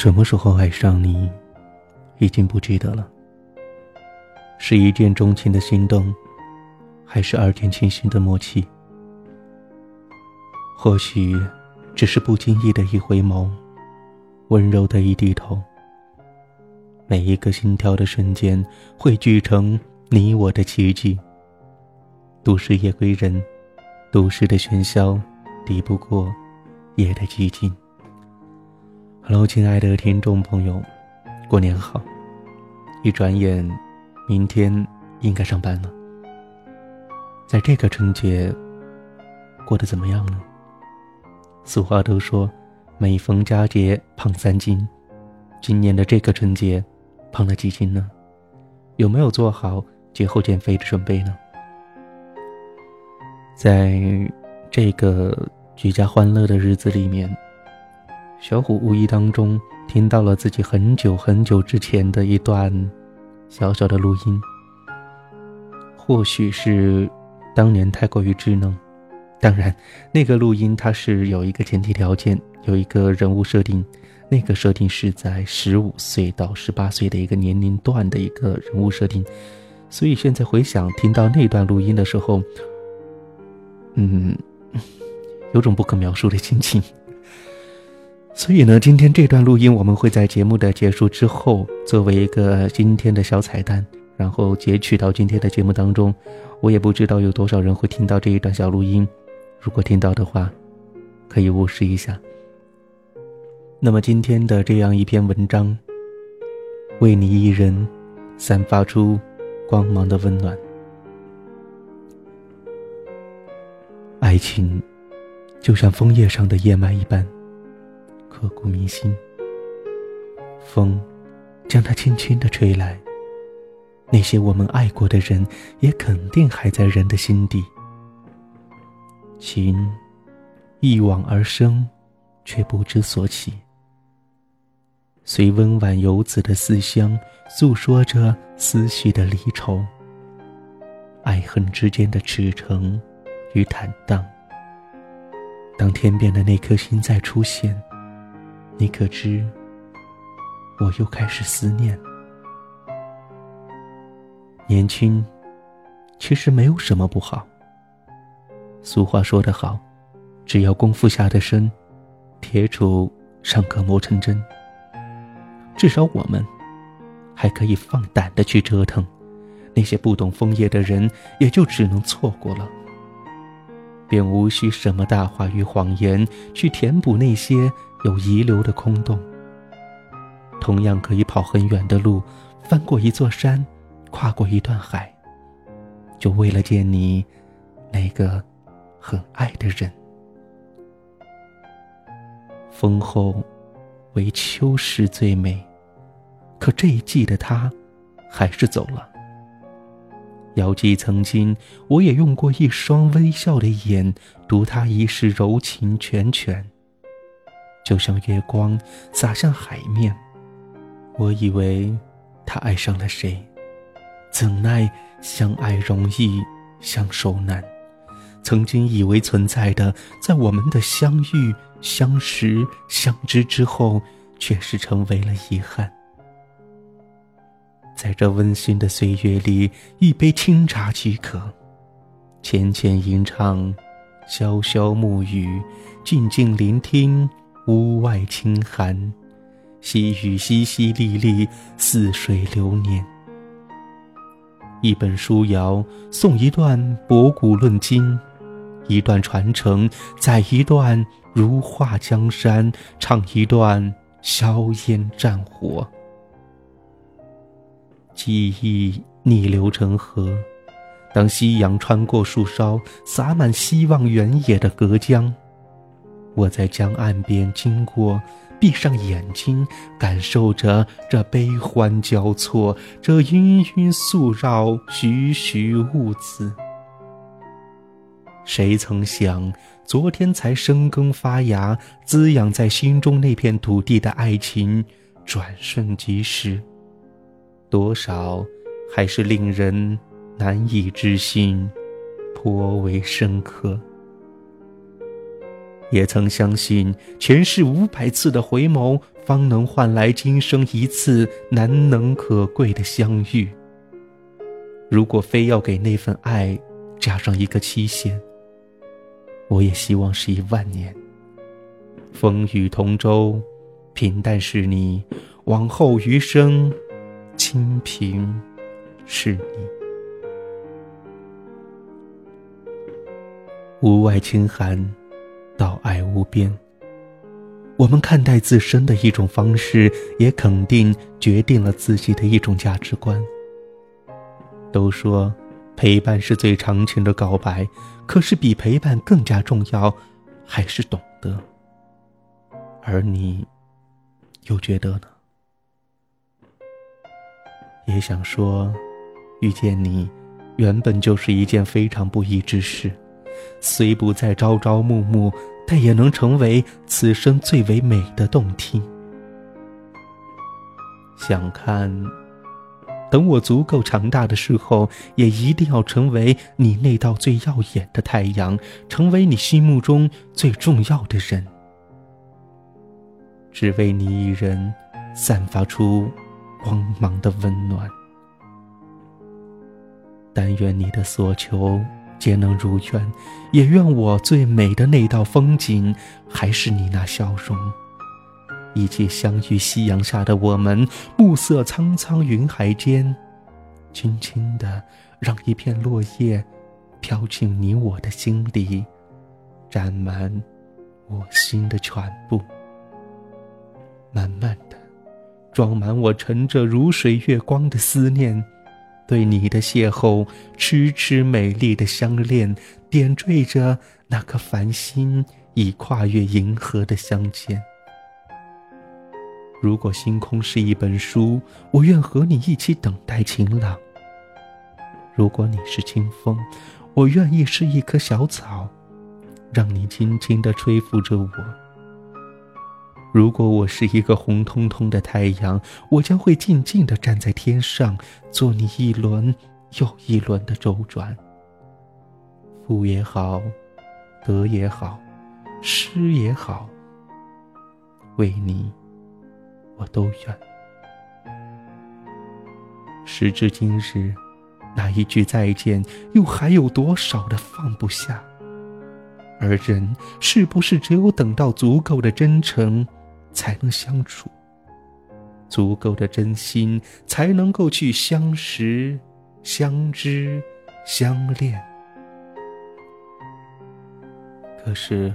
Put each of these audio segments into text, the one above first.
什么时候爱上你，已经不记得了。是一见钟情的心动，还是二见倾心的默契？或许，只是不经意的一回眸，温柔的一低头。每一个心跳的瞬间，汇聚成你我的奇迹。都市夜归人，都市的喧嚣，抵不过夜的寂静。Hello，亲爱的听众朋友，过年好！一转眼，明天应该上班了。在这个春节，过得怎么样呢？俗话都说，每逢佳节胖三斤。今年的这个春节，胖了几斤呢？有没有做好节后减肥的准备呢？在这个居家欢乐的日子里面，小虎无意当中听到了自己很久很久之前的一段小小的录音。或许是当年太过于稚嫩，当然，那个录音它是有一个前提条件，有一个人物设定，那个设定是在十五岁到十八岁的一个年龄段的一个人物设定，所以现在回想听到那段录音的时候。嗯，有种不可描述的心情。所以呢，今天这段录音我们会在节目的结束之后，作为一个今天的小彩蛋，然后截取到今天的节目当中。我也不知道有多少人会听到这一段小录音，如果听到的话，可以无视一下。那么今天的这样一篇文章，为你一人散发出光芒的温暖。爱情，就像枫叶上的叶脉一般，刻骨铭心。风，将它轻轻地吹来。那些我们爱过的人，也肯定还在人的心底。情，一往而生，却不知所起。随温婉游子的思乡，诉说着思绪的离愁。爱恨之间的赤诚。与坦荡。当天边的那颗心再出现，你可知，我又开始思念。年轻，其实没有什么不好。俗话说得好，只要功夫下得深，铁杵尚可磨成针。至少我们，还可以放胆的去折腾。那些不懂枫叶的人，也就只能错过了。便无需什么大话与谎言去填补那些有遗留的空洞。同样可以跑很远的路，翻过一座山，跨过一段海，就为了见你那个很爱的人。风后，唯秋时最美，可这一季的他，还是走了。遥记曾经，我也用过一双微笑的眼，读他一世柔情绻绻。就像月光洒向海面，我以为他爱上了谁，怎奈相爱容易相守难。曾经以为存在的，在我们的相遇、相识、相知之后，却是成为了遗憾。在这温馨的岁月里，一杯清茶即可，浅浅吟唱，潇潇暮雨，静静聆听屋外清寒，细雨淅淅沥沥，似水流年。一本书谣，诵一段博古论今，一段传承，载一段如画江山，唱一段硝烟战火。记忆逆流成河，当夕阳穿过树梢，洒满希望原野的隔江。我在江岸边经过，闭上眼睛，感受着这悲欢交错，这氤氲素绕，徐徐兀自。谁曾想，昨天才生根发芽，滋养在心中那片土地的爱情，转瞬即逝。多少还是令人难以置信，颇为深刻。也曾相信前世五百次的回眸，方能换来今生一次难能可贵的相遇。如果非要给那份爱加上一个期限，我也希望是一万年。风雨同舟，平淡是你；往后余生，清贫是你。屋外清寒，道爱无边。我们看待自身的一种方式，也肯定决定了自己的一种价值观。都说陪伴是最长情的告白，可是比陪伴更加重要，还是懂得。而你，又觉得呢？也想说，遇见你，原本就是一件非常不易之事。虽不再朝朝暮暮，但也能成为此生最为美的动听。想看。等我足够强大的时候，也一定要成为你那道最耀眼的太阳，成为你心目中最重要的人，只为你一人散发出光芒的温暖。但愿你的所求皆能如愿，也愿我最美的那道风景还是你那笑容。以及相遇夕阳下的我们，暮色苍苍云海间，轻轻的让一片落叶飘进你我的心里，沾满我心的全部。慢慢的，装满我沉着如水月光的思念，对你的邂逅，痴痴美丽的相恋，点缀着那颗繁星已跨越银河的相见。如果星空是一本书，我愿和你一起等待晴朗。如果你是清风，我愿意是一棵小草，让你轻轻地吹拂着我。如果我是一个红彤彤的太阳，我将会静静地站在天上，做你一轮又一轮的周转。富也好，得也好，失也好，为你。我都愿。时至今日，那一句再见，又还有多少的放不下？而人是不是只有等到足够的真诚，才能相处？足够的真心，才能够去相识、相知、相恋。可是，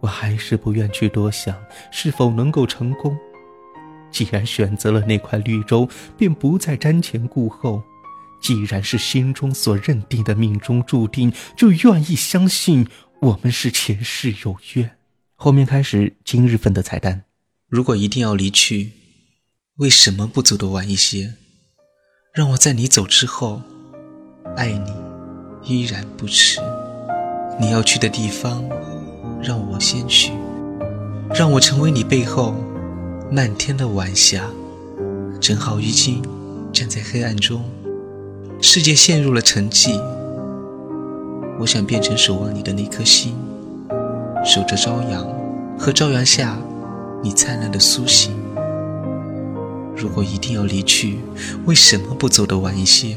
我还是不愿去多想是否能够成功。既然选择了那块绿洲，便不再瞻前顾后；既然是心中所认定的命中注定，就愿意相信我们是前世有约。后面开始今日份的彩蛋。如果一定要离去，为什么不走得晚一些？让我在你走之后，爱你依然不迟。你要去的地方，让我先去，让我成为你背后。漫天的晚霞，正好于今站在黑暗中，世界陷入了沉寂。我想变成守望你的那颗心，守着朝阳和朝阳下你灿烂的苏醒。如果一定要离去，为什么不走得晚一些？